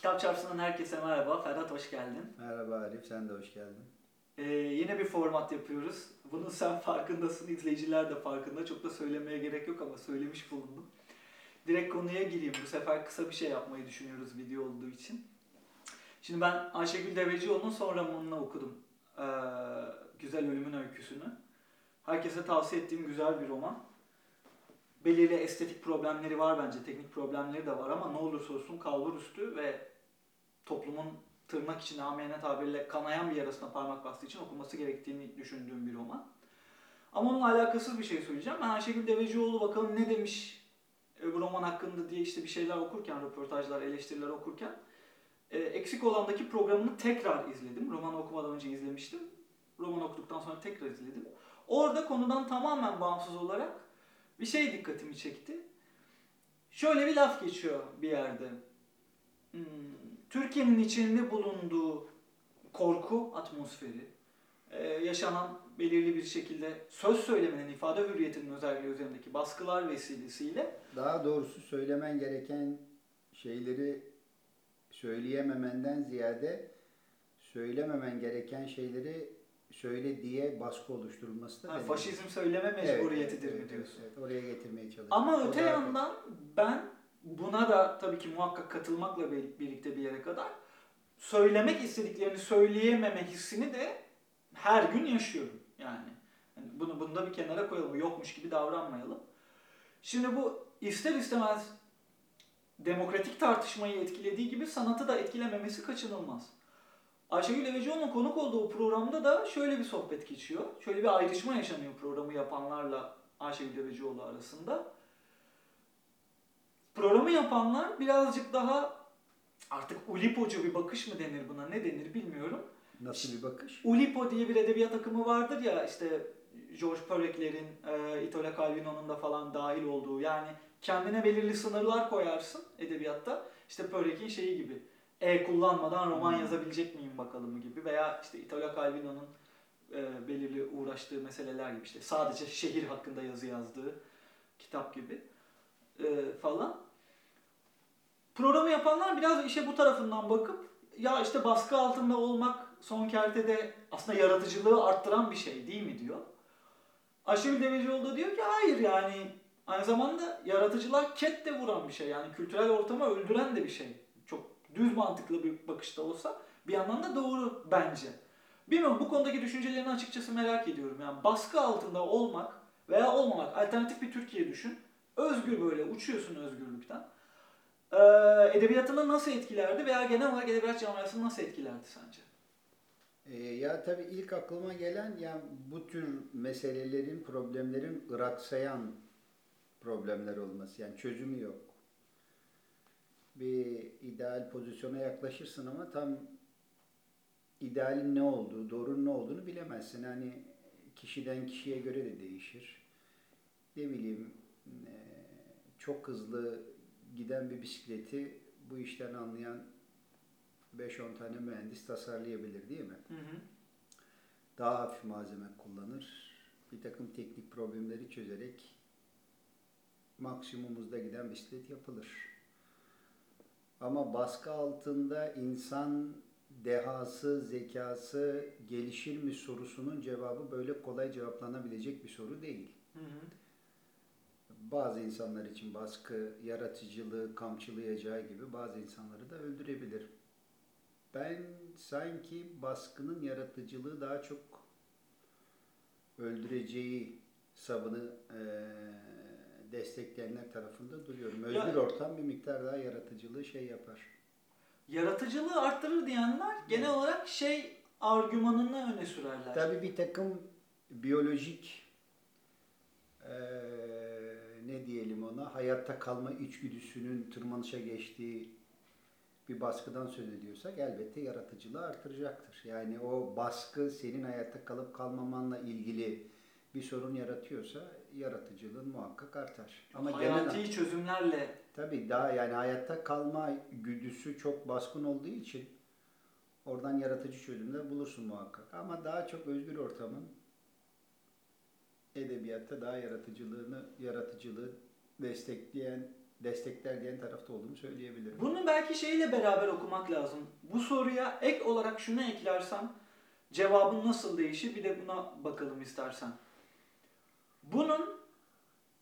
Kitap Çarpsı'ndan herkese merhaba. Ferhat hoş geldin. Merhaba Arif, sen de hoş geldin. Ee, yine bir format yapıyoruz. Bunun sen farkındasın, izleyiciler de farkında. Çok da söylemeye gerek yok ama söylemiş bulundum. Direkt konuya gireyim. Bu sefer kısa bir şey yapmayı düşünüyoruz video olduğu için. Şimdi ben Ayşegül Devecioğlu'nun son romanını okudum. Ee, Güzel Ölümün Öyküsünü. Herkese tavsiye ettiğim güzel bir roman. Belirli estetik problemleri var bence, teknik problemleri de var ama ne olursa olsun kalbur üstü ve toplumun tırnak içinde amiyane tabirle kanayan bir yarasına parmak bastığı için okunması gerektiğini düşündüğüm bir roman. Ama onunla alakasız bir şey söyleyeceğim. Ben Ayşegül Devecioğlu bakalım ne demiş e, bu roman hakkında diye işte bir şeyler okurken, röportajlar, eleştiriler okurken e, eksik olandaki programını tekrar izledim. Romanı okumadan önce izlemiştim. Roman okuduktan sonra tekrar izledim. Orada konudan tamamen bağımsız olarak bir şey dikkatimi çekti. Şöyle bir laf geçiyor bir yerde. Hmm, Türkiye'nin içinde bulunduğu korku atmosferi, e, yaşanan belirli bir şekilde söz söylemenin, ifade hürriyetinin özelliği üzerindeki baskılar vesilesiyle Daha doğrusu söylemen gereken şeyleri söyleyememenden ziyade söylememen gereken şeyleri söyle diye baskı oluşturulması da ha, faşizm söyleme Evet, mecburiyetidir evet, mi diyorsun? Evet, oraya getirmeye çalışıyorum. Ama öte yandan ben buna da tabii ki muhakkak katılmakla bir- birlikte bir yere kadar söylemek istediklerini söyleyememe hissini de her gün yaşıyorum yani. Yani bunu bunu da bir kenara koyalım. Yokmuş gibi davranmayalım. Şimdi bu ister istemez demokratik tartışmayı etkilediği gibi sanatı da etkilememesi kaçınılmaz. Ayşegül Devecioğlu'nun konuk olduğu programda da şöyle bir sohbet geçiyor. Şöyle bir ayrışma yaşanıyor programı yapanlarla Ayşegül Devecioğlu arasında. Programı yapanlar birazcık daha artık ulipocu bir bakış mı denir buna ne denir bilmiyorum. Nasıl bir bakış? Ulipo diye bir edebiyat akımı vardır ya işte George Pericler'in, e, Italo Calvino'nun da falan dahil olduğu yani kendine belirli sınırlar koyarsın edebiyatta. İşte Peric'in şeyi gibi e kullanmadan roman Hmm. yazabilecek miyim bakalım gibi veya işte Italo Calvino'nun e, belirli uğraştığı meseleler gibi işte sadece şehir hakkında yazı yazdığı kitap gibi e, falan. Programı yapanlar biraz işe bu tarafından bakıp ya işte baskı altında olmak son kertede aslında yaratıcılığı arttıran bir şey değil mi diyor. Ayşegül Devecioğlu da diyor ki hayır yani aynı zamanda yaratıcılığa ket de vuran bir şey yani kültürel ortamı öldüren de bir şey. Çok düz mantıklı bir bakışta olsa bir yandan da doğru bence. Bilmiyorum bu konudaki düşüncelerini açıkçası merak ediyorum. Yani baskı altında olmak veya olmamak alternatif bir Türkiye düşün. Özgür böyle uçuyorsun özgürlükten. Ee, edebiyatını nasıl etkilerdi veya genel olarak edebiyat camiasını nasıl etkilerdi sence? Ee, ya tabii ilk aklıma gelen ya bu tür meselelerin, problemlerin ıraksayan problemler olması. Yani çözümü yok. Bir ideal pozisyona yaklaşırsın ama tam idealin ne olduğu, doğrunun ne olduğunu bilemezsin. Hani kişiden kişiye göre de değişir. Ne bileyim e, çok hızlı giden bir bisikleti bu işten anlayan 5-10 tane mühendis tasarlayabilir değil mi? Hı hı. Daha hafif malzeme kullanır. Bir takım teknik problemleri çözerek maksimum hızda giden bisiklet yapılır. Ama baskı altında insan dehası, zekası gelişir mi sorusunun cevabı böyle kolay cevaplanabilecek bir soru değil. Hı hı. Bazı insanlar için baskı yaratıcılığı kamçılayacağı gibi bazı insanları da öldürebilir. Ben sanki baskının yaratıcılığı daha çok öldüreceği savını eee, destekleyenler tarafında duruyorum. Özgür Ya- ortam bir miktar daha yaratıcılığı şey yapar. Yaratıcılığı arttırır diyenler genel olarak şey argümanını öne sürerler. Tabii bir takım biyolojik eee, ne diyelim ona hayatta kalma içgüdüsünün tırmanışa geçtiği bir baskıdan söz ediyorsak elbette yaratıcılığı artıracaktır. Yani o baskı senin hayatta kalıp kalmamanla ilgili bir sorun yaratıyorsa yaratıcılığın muhakkak artar. Ama Hayati genel çözümlerle tabii daha yani hayatta kalma güdüsü çok baskın olduğu için oradan yaratıcı çözümler bulursun muhakkak. Ama daha çok özgür ortamın edebiyatta daha yaratıcılığını, yaratıcılığı destekleyen destekler diyen tarafta olduğumu söyleyebilirim. Bunu belki şeyle beraber okumak lazım. Bu soruya ek olarak şunu eklersem cevabın nasıl değişir bir de buna bakalım istersen. Bunun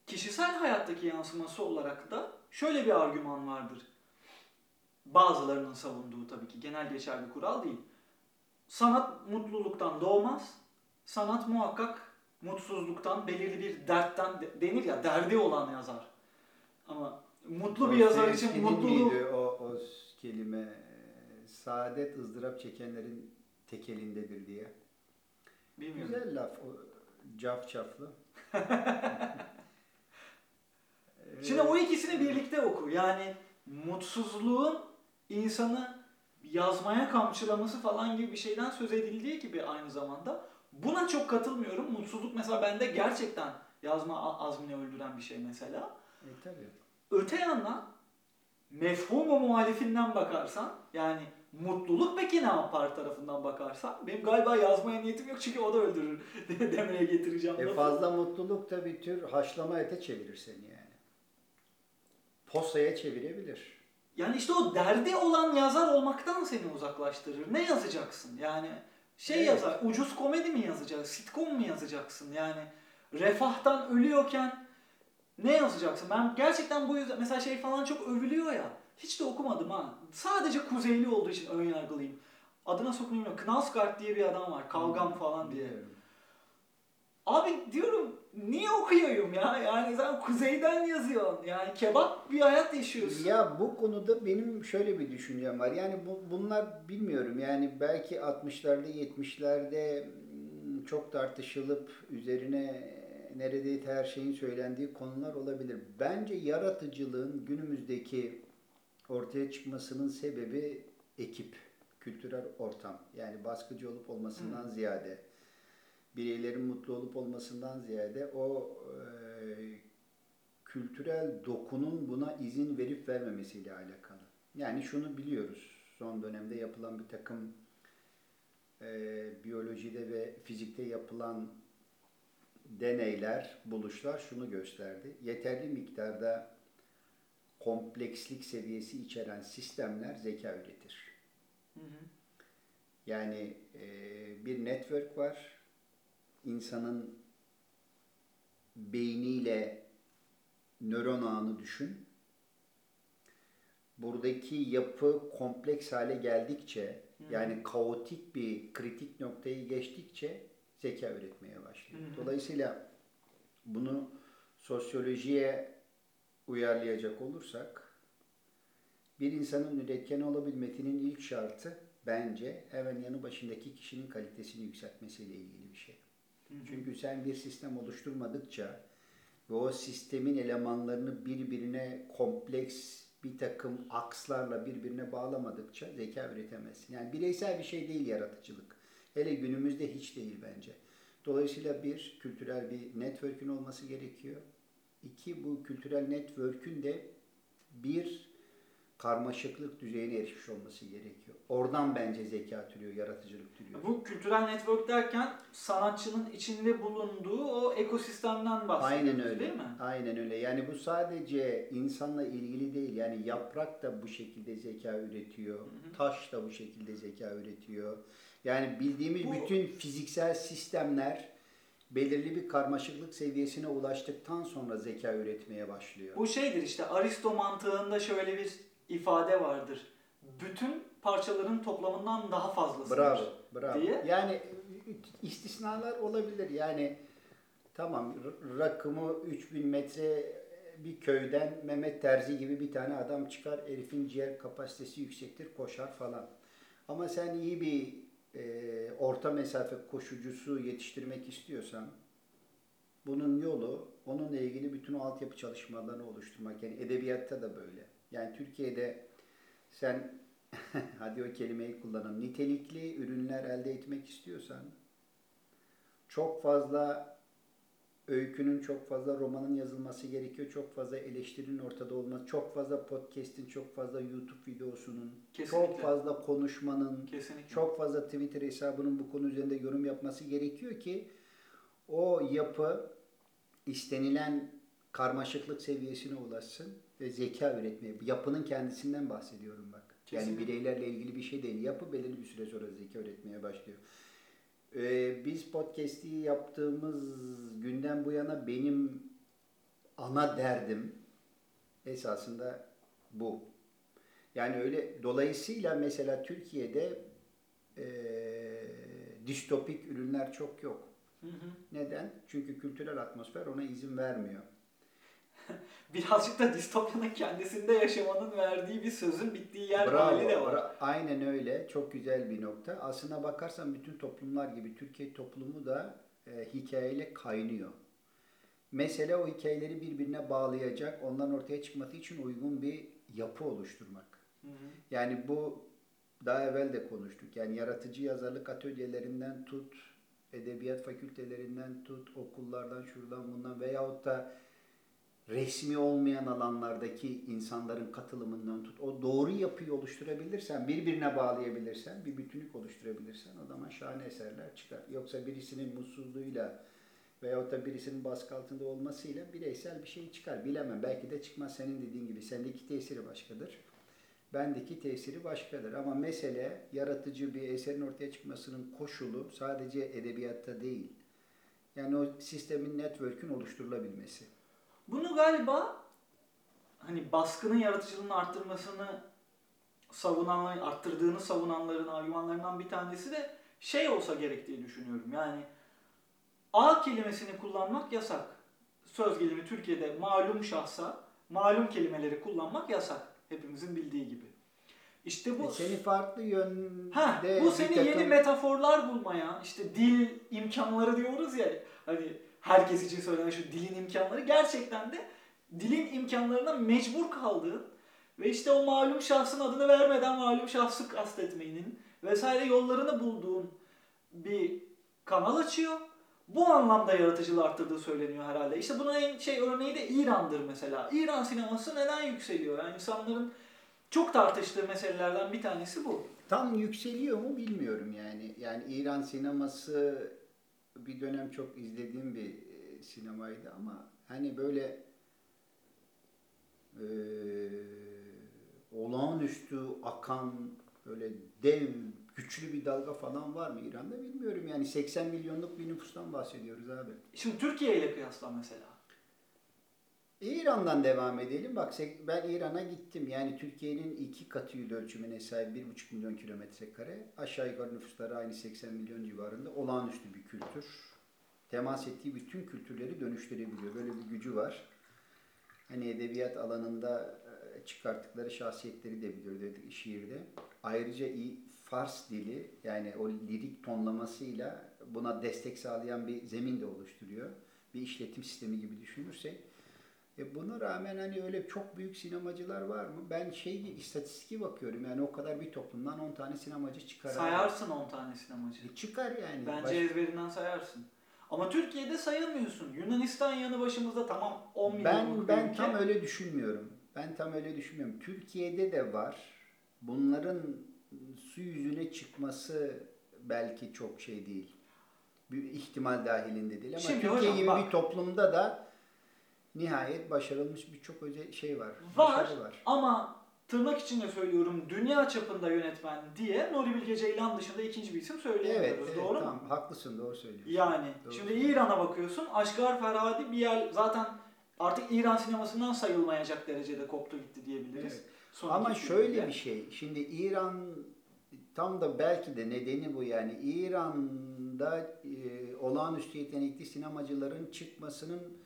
kişisel hayattaki yansıması olarak da şöyle bir argüman vardır. Bazılarının savunduğu tabii ki genel geçerli kural değil. Sanat mutluluktan doğmaz. Sanat muhakkak mutsuzluktan, belirli bir dertten de- denir ya derdi olan yazar. Ama mutlu bir yazar için miydi o, o kelime saadet ızdırap çekenlerin tekelindedir diye. bilmiyorum. Güzel laf. O, cafcaflı. Şimdi o ikisini birlikte oku. Yani mutsuzluğun insanı yazmaya kamçılaması falan gibi bir şeyden söz edildiği gibi aynı zamanda. Buna çok katılmıyorum. Mutsuzluk mesela bende gerçekten yazma azmini öldüren bir şey mesela. E, tabii. Öte yandan mefhumu muhalifinden bakarsan yani mutluluk peki ne yapar tarafından bakarsan benim galiba yazmaya niyetim yok çünkü o da öldürür demeye getireceğim. E fazla mutluluk da bir tür haşlama ete çevirir seni yani. Posaya çevirebilir. Yani işte o derdi olan yazar olmaktan seni uzaklaştırır. Ne yazacaksın? Yani şey Evet. yazar, ucuz komedi mi yazacaksın, sitcom mu yazacaksın? Yani refahtan ölüyorken ne yazacaksın? Ben gerçekten bu yüzden mesela şey falan çok övülüyor ya. Hiç de okumadım ha. Sadece kuzeyli olduğu için ön yargılıyım. Adına sokmayayım bilmiyorum. Knausgaard diye bir adam var. Kavgam falan diye. Biliyorum. Abi diyorum niye okuyayım ya? Yani sen kuzeyden yazıyorsun. Yani kebap bir hayat yaşıyorsun. Ya bu konuda benim şöyle bir düşüncem var. Yani bu, bunlar bilmiyorum. Yani belki 60'larda 70'lerde mm, çok tartışılıp üzerine neredeyse her şeyin söylendiği konular olabilir. Bence yaratıcılığın günümüzdeki ortaya çıkmasının sebebi ekip, kültürel ortam. Yani baskıcı olup olmasından ziyade, bireylerin mutlu olup olmasından ziyade o e, kültürel dokunun buna izin verip vermemesiyle alakalı. Yani şunu biliyoruz. Son dönemde yapılan bir takım e, biyolojide ve fizikte yapılan deneyler, buluşlar şunu gösterdi. Yeterli miktarda komplekslik seviyesi içeren sistemler zeka üretir. Hı hı. Yani e, bir network var. İnsanın beyniyle nöron ağını düşün. Buradaki yapı kompleks hale geldikçe, Hı. yani kaotik bir kritik noktayı geçtikçe zeka üretmeye başlıyor. Hı. Dolayısıyla bunu sosyolojiye uyarlayacak olursak, bir insanın üretken olabilmesinin ilk şartı bence hemen yanı başındaki kişinin kalitesini yükseltmesiyle ilgili bir şey. Çünkü sen bir sistem oluşturmadıkça ve o sistemin elemanlarını birbirine kompleks bir takım akslarla birbirine bağlamadıkça zeka üretemezsin. Yani bireysel bir şey değil yaratıcılık. Hele günümüzde hiç değil bence. Dolayısıyla bir, kültürel bir network'ün olması gerekiyor. İki, bu kültürel network'ün de bir karmaşıklık düzeyine erişmiş olması gerekiyor. Oradan bence zeka türüyor, yaratıcılık türüyor. Bu kültürel network derken sanatçının içinde bulunduğu o ekosistemden bahsediyoruz Aynen öyle. değil mi? Aynen öyle. Yani bu sadece insanla ilgili değil. Yani yaprak da bu şekilde zeka üretiyor. Hı hı. Taş da bu şekilde zeka üretiyor. Yani bildiğimiz Bu- bütün fiziksel sistemler belirli bir karmaşıklık seviyesine ulaştıktan sonra zeka üretmeye başlıyor. Bu şeydir işte Aristo mantığında şöyle bir ifade vardır. Bütün parçaların toplamından daha fazlasıdır. Bravo, bravo. diye. Yani istisnalar olabilir. Yani tamam rakımı 3000 metre bir köyden Mehmet Terzi gibi bir tane adam çıkar. Herifin ciğer kapasitesi yüksektir, koşar falan. Ama sen iyi bir e, orta mesafe koşucusu yetiştirmek istiyorsan bunun yolu onunla ilgili bütün o altyapı çalışmalarını oluşturmak. Yani edebiyatta da böyle. Yani Türkiye'de sen hadi o kelimeyi kullanalım. Nitelikli ürünler elde etmek istiyorsan çok fazla öykünün, çok fazla romanın yazılması gerekiyor. Çok fazla eleştirinin ortada olması, çok fazla podcast'in, çok fazla YouTube videosunun, Kesinlikle. çok fazla konuşmanın, Kesinlikle. çok fazla Twitter hesabının bu konu üzerinde yorum yapması gerekiyor ki o yapı istenilen karmaşıklık seviyesine ulaşsın zeka üretmeye, yapının kendisinden bahsediyorum bak. Yani Kesinlikle. bireylerle ilgili bir şey değil. Yapı belirli bir süre sonra zeka üretmeye başlıyor. Ee, biz podcast'i yaptığımız günden bu yana benim ana derdim esasında bu. Yani öyle dolayısıyla mesela Türkiye'de eee distopik ürünler çok yok. Hı hı. Neden? Çünkü kültürel atmosfer ona izin vermiyor. Birazcık da distopyanın kendisinde yaşamanın verdiği bir sözün bittiği yer Bravo. hali de var. bra- Aynen öyle. Çok güzel bir nokta. Aslına bakarsan bütün toplumlar gibi Türkiye toplumu da e, hikayeyle kaynıyor. Mesele o hikayeleri birbirine bağlayacak, onların ortaya çıkması için uygun bir yapı oluşturmak. Hı hı. Yani bu daha evvel de konuştuk. Yani yaratıcı yazarlık atölyelerinden tut, edebiyat fakültelerinden tut, okullardan şuradan bundan veyahut da resmi olmayan alanlardaki insanların katılımından tut. O doğru yapıyı oluşturabilirsen, birbirine bağlayabilirsen, bir bütünlük oluşturabilirsen o zaman şahane eserler çıkar. Yoksa birisinin mutsuzluğuyla veyahut da birisinin baskı altında olmasıyla bireysel bir şey çıkar. Bilemem. Belki de çıkmaz senin dediğin gibi. Sendeki tesiri başkadır. Bendeki tesiri başkadır. Ama mesele yaratıcı bir eserin ortaya çıkmasının koşulu sadece edebiyatta değil. Yani o sistemin, network'ün oluşturulabilmesi. Bunu galiba hani baskının yaratıcılığını arttırmasını savunanlar, arttırdığını savunanların argümanlarından bir tanesi de şey olsa gerek diye düşünüyorum. Yani A kelimesini kullanmak yasak. Söz gelimi Türkiye'de malum şahsa malum kelimeleri kullanmak yasak. Hepimizin bildiği gibi. İşte bu E seni farklı yönde Ha, bu seni takım- yeni metaforlar bulmaya, işte dil imkanları diyoruz ya, hani herkes için söylenen şu dilin imkanları gerçekten de dilin imkanlarına mecbur kaldığın ve işte o malum şahsın adını vermeden malum şahsı kastetmenin vesaire yollarını bulduğun bir kanal açıyor. Bu anlamda yaratıcılığı arttırdığı söyleniyor herhalde. İşte buna en şey örneği de İran'dır mesela. İran sineması neden yükseliyor? Yani insanların çok tartıştığı meselelerden bir tanesi bu. Tam yükseliyor mu bilmiyorum yani. Yani İran sineması bir dönem çok izlediğim bir e, sinemaydı ama hani böyle e, olağanüstü akan böyle dev güçlü bir dalga falan var mı İran'da bilmiyorum. Yani 80 milyonluk bir nüfustan bahsediyoruz abi. Şimdi Türkiye ile kıyasla mesela. İran'dan devam edelim. Bak ben İran'a gittim. Yani Türkiye'nin iki katı yüz ölçümüne sahip 1,5 milyon kilometre kare. Aşağı yukarı nüfusları aynı 80 milyon civarında. Olağanüstü bir kültür. Temas ettiği bütün kültürleri dönüştürebiliyor. Böyle bir gücü var. Hani edebiyat alanında e, çıkarttıkları şahsiyetleri de biliyor dedik şiirde. Ayrıca iyi Fars dili yani o lirik tonlamasıyla buna destek sağlayan bir zemin de oluşturuyor. Bir işletim sistemi gibi düşünürsek e buna rağmen hani öyle çok büyük sinemacılar var mı? Ben şey istatistiki bakıyorum yani o kadar bir toplumdan 10 tane sinemacı çıkar. Sayarsın 10 tane sinemacı. E çıkar yani. Bence Baş- ezberinden sayarsın. Ama Türkiye'de sayamıyorsun. Yunanistan yanı başımızda tamam 10 milyonluk ben ben ülke. tam öyle düşünmüyorum. Ben tam öyle düşünmüyorum. Türkiye'de de var. Bunların su yüzüne çıkması belki çok şey değil. Bir ihtimal dahilinde değil ama Şimdi Türkiye hocam gibi bak. bir toplumda da nihayet başarılmış birçok özel şey var. Var başarı var. ama tırnak içinde söylüyorum dünya çapında yönetmen diye Nuri Bilge Ceylan dışında ikinci bir isim Evet, söyleyemiyoruz. evet doğru mu? tamam haklısın doğru söylüyorsun. Yani Doğru şimdi. İran'a bakıyorsun. Aşgar Ferhadi bir yer zaten artık İran sinemasından sayılmayacak derecede koptu gitti diyebiliriz. Evet. Son Ama şöyle filmde. bir şey. Şimdi İran tam da belki de nedeni bu yani İran'da e, olağanüstü yetenekli sinemacıların çıkmasının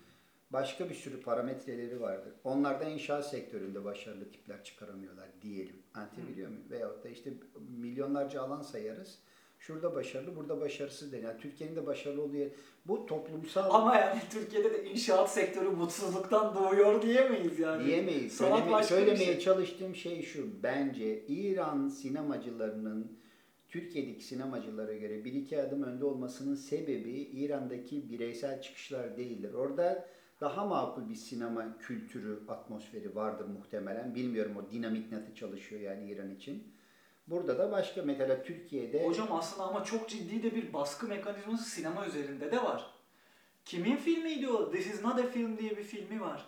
başka bir sürü parametreleri vardır. Onlar da inşaat sektöründe başarılı tipler çıkaramıyorlar diyelim. Anlatabiliyor muyum? Veyahut da işte milyonlarca alan sayarız. Şurada başarılı, burada başarısız deniyor. Yani Türkiye'nin de başarılı olduğu yer. Bu toplumsal Ama yani Türkiye'de de inşaat sektörü mutsuzluktan doğuyor diyemeyiz yani. Diyemeyiz. Sanat Söyleme- söylemeye şey. çalıştığım şey şu. Bence İran sinemacılarının Türkiye'deki sinemacılara göre bir iki adım önde olmasının sebebi İran'daki bireysel çıkışlar değildir. Orada daha makul bir sinema kültürü, atmosferi vardır muhtemelen. Bilmiyorum o dinamik nasıl çalışıyor yani İran için. Burada da başka mesela Türkiye'de Hocam aslında ama çok ciddi de bir baskı mekanizması sinema üzerinde de var. Kimin filmiydi o? This is not a film diye bir filmi var.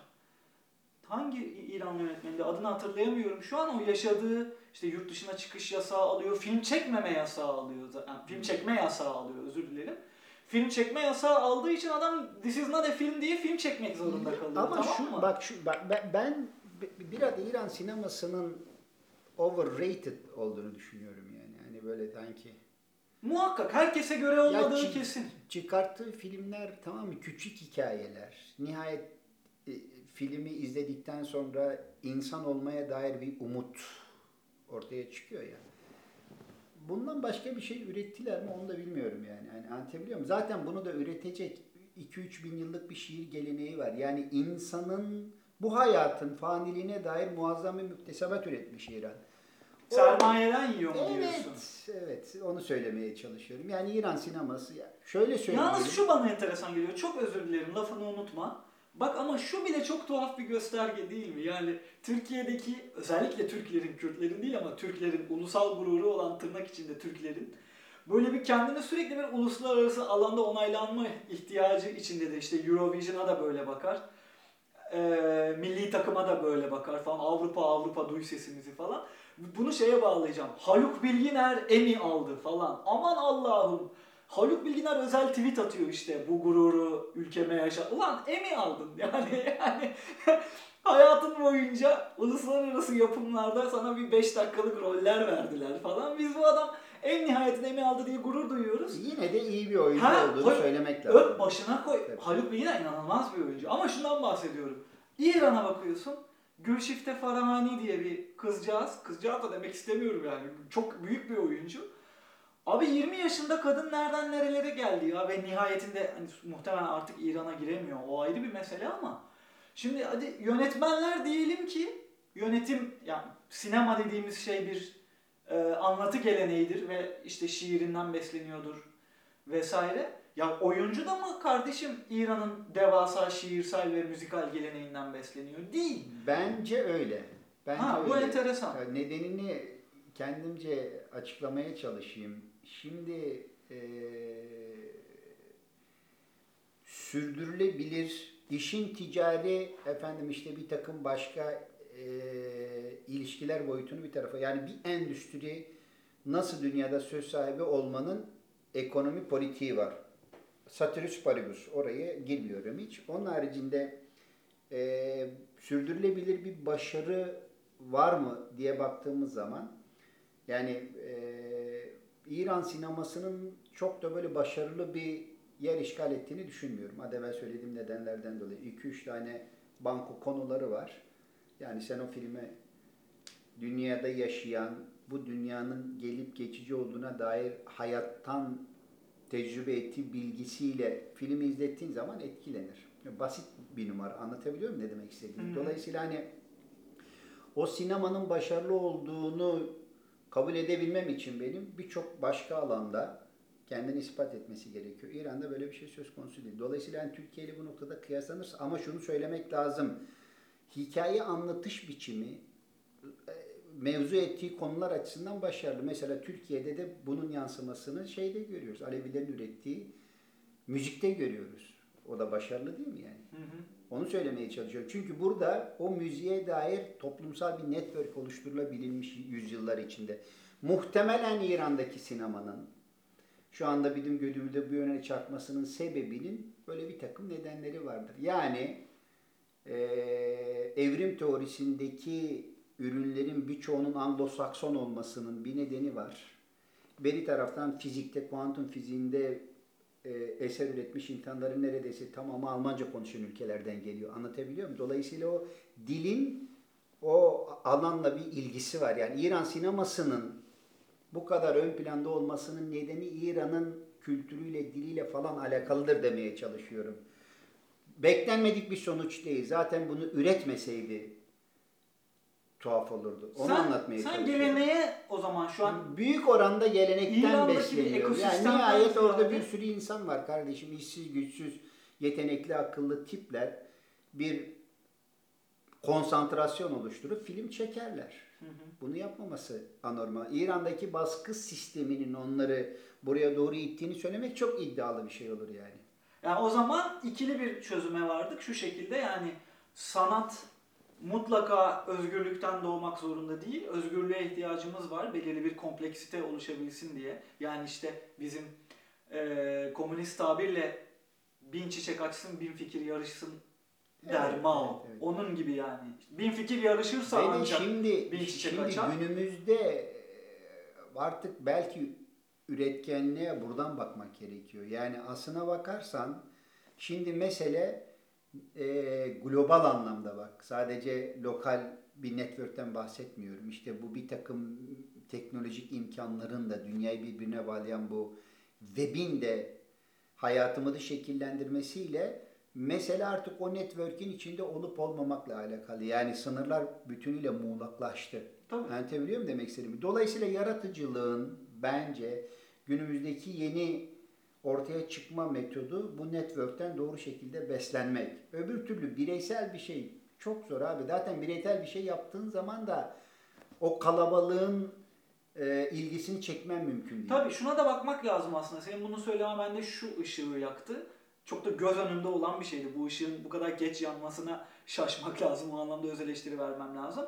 hangi İran yönetmeni de adını hatırlayamıyorum. Şu an o yaşadığı işte yurt dışına çıkış yasağı alıyor, film çekmeme yasağı alıyor. Yani film çekme yasağı alıyor özür dilerim. Film çekme yasağı aldığı için adam This is not a film diye film çekmek zorunda kalıyor. Ama tamam şu mı? bak şu bak ben, ben bi- biraz İran sinemasının overrated olduğunu düşünüyorum yani. Hani böyle sanki Muhakkak herkese göre olmadığı çi- kesin. çıkarttığı filmler tamam mı küçük hikayeler. Nihayet e, filmi izledikten sonra insan olmaya dair bir umut ortaya çıkıyor ya. Bundan başka bir şey ürettiler mi onu da bilmiyorum yani. yani anlatabiliyor muyum? Zaten bunu da üretecek 2-3 bin yıllık bir şiir geleneği var. Yani insanın bu hayatın faniliğine dair muazzam bir müktesebat üretmiş İran. O- Sermayeden yiyor mu diyorsun? Evet. Onu söylemeye çalışıyorum. Yani İran sineması, şöyle söyleyeyim. Yalnız şu bana enteresan geliyor. Çok özür dilerim lafını unutma. Bak ama şu bile çok tuhaf bir gösterge değil mi? Yani Türkiye'deki özellikle Türklerin, Kürtlerin değil ama Türklerin ulusal gururu olan tırnak içinde Türklerin böyle bir kendini sürekli bir uluslararası alanda onaylanma ihtiyacı içinde de işte Eurovision'a da böyle bakar. Ee, milli takıma da böyle bakar falan. Avrupa Avrupa duy sesimizi falan. Bunu şeye bağlayacağım. Haluk Bilginer Emmy aldı falan. Aman Allah'ım. Haluk Bilginer özel tweet atıyor işte bu gururu ülkeme yaşa. Ulan Emmy aldın yani yani hayatın boyunca uluslararası yapımlarda sana bir 5 dakikalık roller verdiler falan. Biz bu adam en nihayetinde Emmy aldı diye gurur duyuyoruz. Yine de iyi bir oyuncu Ha, olduğunu öp- söylemek lazım. Öp başına koy. Tabii. Haluk Bilginer inanılmaz bir oyuncu. Ama şundan bahsediyorum. İran'a bakıyorsun. Gülşifte Farahani diye bir kızcağız. Kızcağız da demek istemiyorum yani. Çok büyük bir oyuncu. Abi 20 yaşında kadın nereden nerelere geldi ya ve nihayetinde hani muhtemelen artık İran'a giremiyor. O ayrı bir mesele ama şimdi hadi yönetmenler diyelim ki yönetim yani sinema dediğimiz şey bir e, anlatı geleneğidir ve işte şiirinden besleniyordur vesaire. Ya oyuncu da mı kardeşim İran'ın devasa şiirsel ve müzikal geleneğinden besleniyor? Değil. Bence öyle. Bence ha bu öyle. enteresan. Nedenini kendimce açıklamaya çalışayım. Şimdi eee sürdürülebilir işin ticari efendim işte bir takım başka eee, ilişkiler boyutunu bir tarafa yani bir endüstri nasıl dünyada söz sahibi olmanın ekonomi politiği var. Satürus paribus oraya girmiyorum hiç. Onun haricinde eee, sürdürülebilir bir başarı var mı diye baktığımız zaman yani eee, İran sinemasının çok da böyle başarılı bir yer işgal ettiğini düşünmüyorum. Az evvel söylediğim nedenlerden dolayı. 2-3 tane banko konuları var. Yani sen o filme dünyada yaşayan, bu dünyanın gelip geçici olduğuna dair hayattan tecrübe ettiği bilgisiyle filmi izlettiğin zaman etkilenir. Basit bir numara. Anlatabiliyor muyum ne demek istediğimi? Dolayısıyla hani o sinemanın başarılı olduğunu kabul edebilmem için benim birçok başka alanda kendini ispat etmesi gerekiyor. İran'da böyle bir şey söz konusu değil. Dolayısıyla yani Türkiye ile bu noktada kıyaslanırsa ama şunu söylemek lazım. Hikaye anlatış biçimi e, mevzu ettiği konular açısından başarılı. Mesela Türkiye'de de bunun yansımasını şeyde görüyoruz. Alevilerin ürettiği müzikte görüyoruz. O da başarılı değil mi yani? Hı hı. Onu söylemeye çalışıyorum. Çünkü burada o müziğe dair toplumsal bir network oluşturulabilmiş yüzyıllar içinde. Muhtemelen İran'daki sinemanın şu anda bizim gözümüzde bu yöne çarpmasının sebebinin böyle bir takım nedenleri vardır. Yani eee, evrim teorisindeki ürünlerin birçoğunun Anglo-Sakson olmasının bir nedeni var. Beri taraftan fizikte, kuantum fiziğinde e, eser üretmiş insanların neredeyse tamamı Almanca konuşan ülkelerden geliyor. Anlatabiliyor muyum? Dolayısıyla o dilin o alanla bir ilgisi var. Yani İran sinemasının bu kadar ön planda olmasının nedeni İran'ın kültürüyle, diliyle falan alakalıdır demeye çalışıyorum. Beklenmedik bir sonuç değil. Zaten bunu üretmeseydi tuhaf olurdu. Onu sen, anlatmaya sen çalışıyorum. geleneğe o zaman şu an Büyük oranda gelenekten İran'daki besleniyor. Yani nihayet orada bir sürü insan var kardeşim. işsiz, güçsüz, yetenekli, akıllı tipler bir konsantrasyon oluşturup film çekerler. Hı hı. Bunu yapmaması anormal. İran'daki baskı sisteminin onları buraya doğru ittiğini söylemek çok iddialı bir şey olur yani. Yani o zaman ikili bir çözüme vardık şu şekilde yani sanat mutlaka özgürlükten doğmak zorunda değil. Özgürlüğe ihtiyacımız var. Belirli bir kompleksite oluşabilsin diye. Yani işte bizim eee, komünist tabirle bin çiçek açsın, bin fikir yarışsın der Evet, Mao. evet, evet. Onun gibi yani. Bin fikir yarışırsa Beni ancak şimdi bir çiçek şimdi açar. günümüzde e, artık belki üretkenliğe buradan bakmak gerekiyor. Yani aslına bakarsan şimdi mesele e, global anlamda bak. Sadece lokal bir network'ten bahsetmiyorum. İşte bu bir takım teknolojik imkanların da dünyayı birbirine bağlayan bu web'in de hayatımızı şekillendirmesiyle mesele artık o network'in içinde olup olmamakla alakalı. Yani sınırlar bütünüyle muğlaklaştı. Tabii. Anlatabiliyor muyum demek istediğimi? Dolayısıyla yaratıcılığın bence günümüzdeki yeni ortaya çıkma metodu bu network'ten doğru şekilde beslenmek. Öbür türlü bireysel bir şey çok zor abi. Zaten bireysel bir şey yaptığın zaman da o kalabalığın e, ilgisini çekmen mümkün değil. Tabii şuna da bakmak lazım aslında. Senin bunu söylemen bende şu ışığı yaktı. Çok da göz önünde olan bir şeydi. Bu ışığın bu kadar geç yanmasına şaşmak lazım. O anlamda öz eleştiri vermem lazım.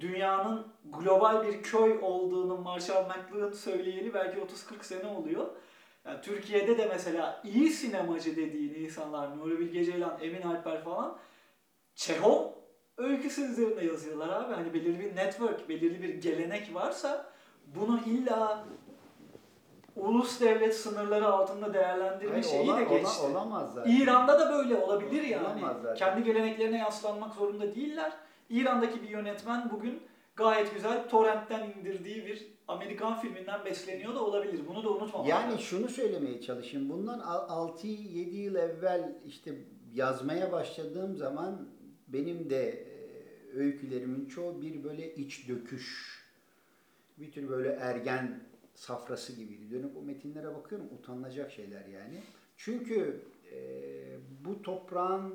Dünyanın global bir köy olduğunu Marshall McLuhan söyleyeli belki 30-40 sene oluyor. Yani Türkiye'de de mesela iyi sinemacı dediğin insanlar Nuri Bilge Ceylan, Emin Alper falan Çehov öyküsü üzerinde yazıyorlar abi. Hani belirli bir network, belirli bir gelenek varsa bunu illa ulus devlet sınırları altında değerlendirme Hayır, şeyi ola- de ola- geçti. olamaz zaten. İran'da da böyle olabilir yani. Olamaz zaten. Kendi geleneklerine yaslanmak zorunda değiller. İran'daki bir yönetmen bugün gayet güzel torrentten indirdiği bir Amerikan filminden besleniyor da olabilir. Bunu da unutmamak Yani lazım. şunu söylemeye çalışayım. Bundan 6-7 yıl evvel işte yazmaya başladığım zaman benim de e, öykülerimin çoğu bir böyle iç döküş, bir tür böyle ergen safrası gibiydi. Dönüp o metinlere bakıyorum utanılacak şeyler yani. Çünkü e, bu toprağın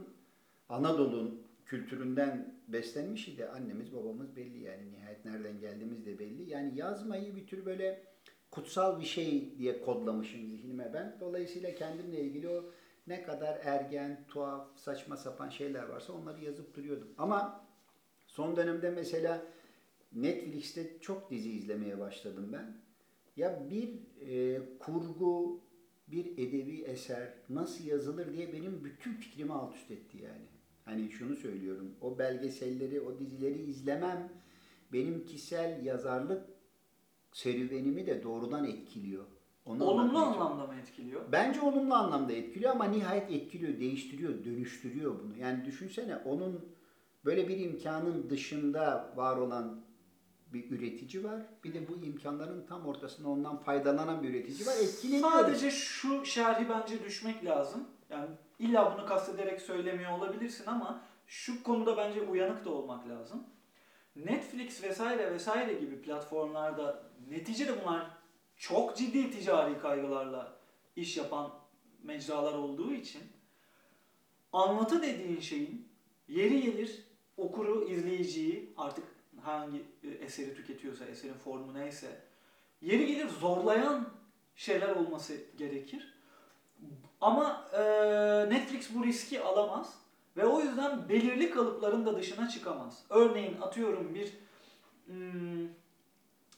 Anadolu'nun kültüründen beslenmiş idi. Annemiz babamız belli yani nihayet nereden geldiğimiz de belli. Yani yazmayı bir tür böyle kutsal bir şey diye kodlamışım zihnime ben. Dolayısıyla kendimle ilgili o ne kadar ergen, tuhaf, saçma sapan şeyler varsa onları yazıp duruyordum. Ama son dönemde mesela Netflix'te çok dizi izlemeye başladım ben. Ya bir e, kurgu, bir edebi eser nasıl yazılır diye benim bütün fikrimi alt üst etti yani. Hani şunu söylüyorum, o belgeselleri, o dizileri izlemem benim kişisel yazarlık serüvenimi de doğrudan etkiliyor. Onu Olumlu anlamda mı etkiliyor? Bence olumlu anlamda etkiliyor ama nihayet etkiliyor, değiştiriyor, dönüştürüyor bunu. Yani düşünsene onun böyle bir imkanın dışında var olan bir üretici var. Bir de bu imkanların tam ortasında ondan faydalanan bir üretici var. Etkileniyor. Sadece şu şerhi bence düşmek lazım. Yani illa bunu kastederek söylemiyor olabilirsin ama şu konuda bence uyanık da olmak lazım. Netflix vesaire vesaire gibi platformlarda neticede bunlar çok ciddi ticari kaygılarla iş yapan mecralar olduğu için anlatı dediğin şeyin yeri gelir okuru, izleyiciyi artık hangi e, eseri tüketiyorsa, eserin formu neyse yeri gelir zorlayan şeyler olması gerekir. Ama e, Netflix bu riski alamaz ve o yüzden belirli kalıpların da dışına çıkamaz. Örneğin atıyorum bir hmm,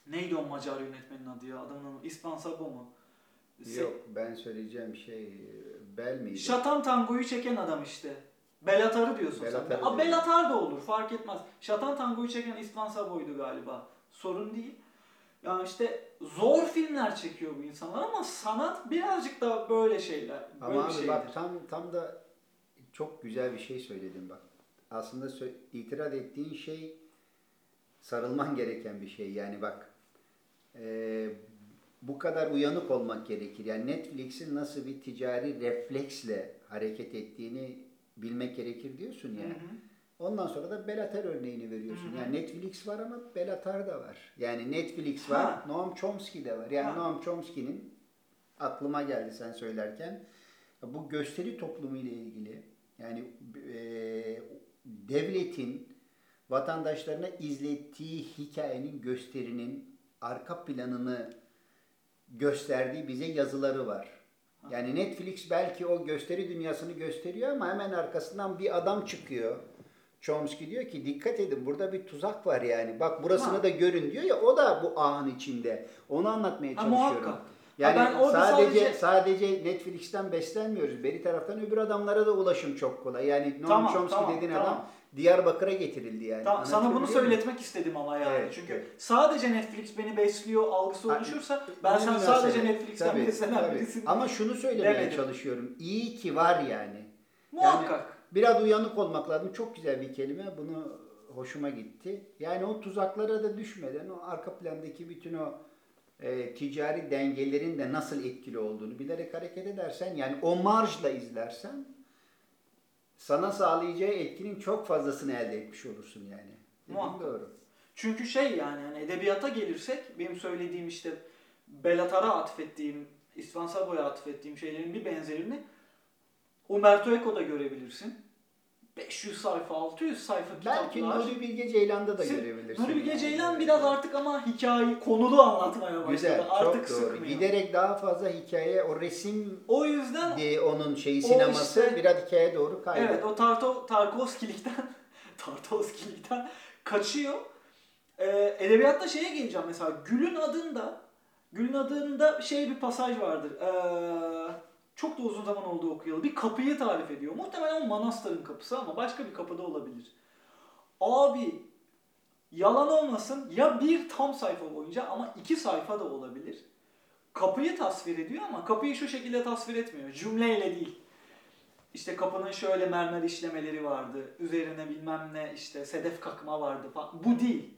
neydi o Macar yönetmenin adı ya adamın İspan Sabo mu? Se- Yok ben söyleyeceğim şey Bel miydi? Şatan tangoyu çeken adam işte. Belatar'ı diyorsun Belatar'ı sen. Aa. Belatar da olur fark etmez. Şatan tangoyu çeken İspan Sabo'ydu galiba. Sorun değil. Yani işte zor filmler çekiyor bu insanlar ama sanat birazcık da böyle şeyler. Böyle Ama bir abi şeydir. bak tam tam da çok güzel bir şey söyledin bak. Aslında itiraz ettiğin şey sarılman gereken bir şey. Yani bak e, bu kadar uyanık olmak gerekir. Yani Netflix'in nasıl bir ticari refleksle hareket ettiğini bilmek gerekir diyorsun ya. Hı hı. Ondan sonra da Belatar örneğini veriyorsun. Hı hı. Yani Netflix var ama Belatar da var. Yani Netflix var, Ha. Noam Chomsky de var. Yani Ha. Noam Chomsky'nin aklıma geldi sen söylerken bu gösteri toplumu ile ilgili yani e, devletin vatandaşlarına izlettiği hikayenin gösterinin arka planını gösterdiği bize yazıları var. Yani Netflix belki o gösteri dünyasını gösteriyor ama hemen arkasından bir adam çıkıyor. Chomsky diyor ki dikkat edin burada bir tuzak var yani. Bak burasını Ha. da görün diyor ya o da bu ağın içinde. Onu anlatmaya Ha, çalışıyorum. muhakkak. Yani Ha, ben sadece, sadece- sadece Netflix'ten beslenmiyoruz. Beri taraftan öbür adamlara da ulaşım çok kolay. Yani Noam Tamam, Chomsky tamam, dediğin tamam. adam Diyarbakır'a getirildi yani. Tamam, sana bunu söyletmek istedim ama yani. Evet, Çünkü evet. sadece Netflix beni besliyor algısı oluşursa ben sen sadece Netflix'ten Tabii, beslenen tabii. birisin. Ama şunu söylemeye Demedim. çalışıyorum. İyi ki var yani. Muhakkak. Biraz uyanık olmak lazım. Çok güzel bir kelime. Bunu hoşuma gitti. Yani o tuzaklara da düşmeden o arka plandaki bütün o e, ticari dengelerin de nasıl etkili olduğunu bilerek hareket edersen yani o marjla izlersen sana sağlayacağı etkinin çok fazlasını elde etmiş olursun yani. Muhakkak. doğru. Çünkü şey yani hani edebiyata gelirsek benim söylediğim işte Belatar'a atfettiğim, İsvan Sabo'ya atfettiğim şeylerin bir benzerini Umberto Eco'da görebilirsin. 500 sayfa, 600 sayfa Belki kitaplar. Nuri Bilge Ceylan'da da Siz- görebilirsin. Nuri Bilge yani. Ceylan biraz artık ama hikaye konulu anlatmaya başladı. Güzel, artık çok doğru. sıkmıyor. Giderek daha fazla hikaye, o resim O yüzden diye onun şeyi sineması işte- biraz hikaye doğru kaydı. Evet o Tarto, Tarkovskilikten Tarkovskilikten kaçıyor. Ee, edebiyatta şeye geleceğim mesela Gül'ün adında Gül'ün adında şey bir pasaj vardır. Ee, çok da uzun zaman oldu okuyalı. Bir kapıyı tarif ediyor. Muhtemelen o manastırın kapısı ama başka bir kapıda olabilir. Abi yalan olmasın ya bir tam sayfa boyunca ama iki sayfa da olabilir. Kapıyı tasvir ediyor ama kapıyı şu şekilde tasvir etmiyor. Cümleyle değil. İşte kapının şöyle mermer işlemeleri vardı. Üzerine bilmem ne işte sedef kakma vardı falan. Bu değil.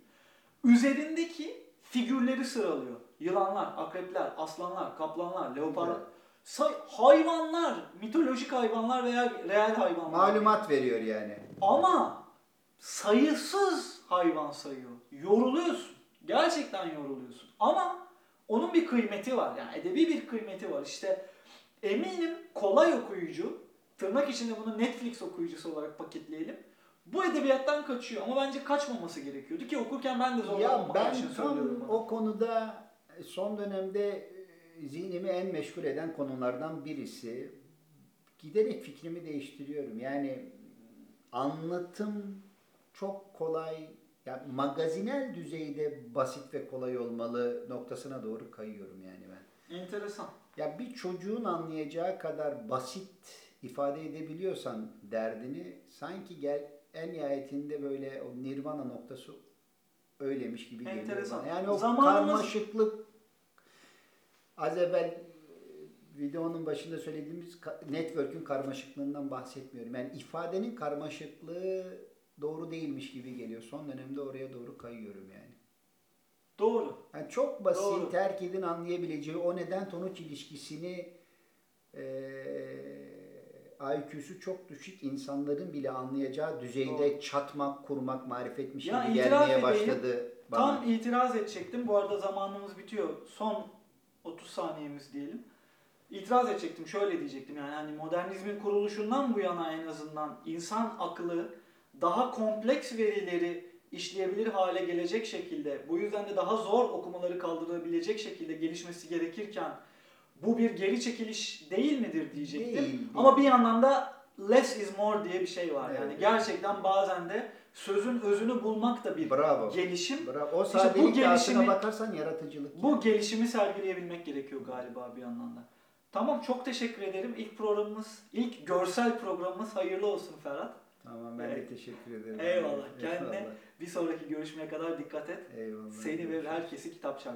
Üzerindeki figürleri sıralıyor. Yılanlar, akrepler, aslanlar, kaplanlar, leoparlar. Say hayvanlar, mitolojik hayvanlar veya reel hayvanlar. Malumat veriyor yani. Ama sayısız hayvan sayıyor. Yoruluyorsun. Gerçekten yoruluyorsun. Ama onun bir kıymeti var. Yani edebi bir kıymeti var. İşte eminim kolay okuyucu, tırnak içinde bunu Netflix okuyucusu olarak paketleyelim. Bu edebiyattan kaçıyor ama bence kaçmaması gerekiyordu ki okurken ben de Ya zorlanmamak ben için tam söylüyorum. bunu. o konuda son dönemde zihnimi en meşgul eden konulardan birisi. Giderek fikrimi değiştiriyorum. Yani anlatım çok kolay, yani magazinel düzeyde basit ve kolay olmalı noktasına doğru kayıyorum yani ben. Enteresan. Ya bir çocuğun anlayacağı kadar basit ifade edebiliyorsan derdini sanki gel en nihayetinde böyle o nirvana noktası öyleymiş gibi geliyor Enteresan. bana. Yani o Zamanımız- karmaşıklık az evvel e, videonun başında söylediğimiz network'ün karmaşıklığından bahsetmiyorum. Yani ifadenin karmaşıklığı doğru değilmiş gibi geliyor. Son dönemde oraya doğru kayıyorum yani. Doğru. Yani çok basit, Doğru. herkesin anlayabileceği o neden sonuç ilişkisini eee IQ'su çok düşük insanların bile anlayacağı düzeyde çatmak, kurmak, marifetmiş gibi gelmeye edeyim, başladı bana. Tam itiraz edecektim. Bu arada zamanımız bitiyor. Son 30 saniyemiz diyelim. İtiraz edecektim. Şöyle diyecektim yani hani modernizmin kuruluşundan bu yana en azından insan aklı daha kompleks verileri işleyebilir hale gelecek şekilde bu yüzden de daha zor okumaları kaldırabilecek şekilde gelişmesi gerekirken bu bir geri çekiliş değil midir diyecektim. Değil, değil. Ama bir yandan da less is more diye bir şey var. Yani Evet. gerçekten bazen de sözün özünü bulmak da bir Bravo. gelişim. Bravo. O İşte bu gelişimi- bakarsan yaratıcılık. Bu yani. gelişimi sergileyebilmek gerekiyor galiba bir yandan da. Tamam çok teşekkür ederim. İlk programımız, ilk görsel programımız hayırlı olsun Ferhat. Tamam ben de Evet. teşekkür ederim. Eyvallah. Kendine Eyvallah. Bir sonraki görüşmeye kadar dikkat et. Eyvallah. Seni ve herkesi kitap çarpsın.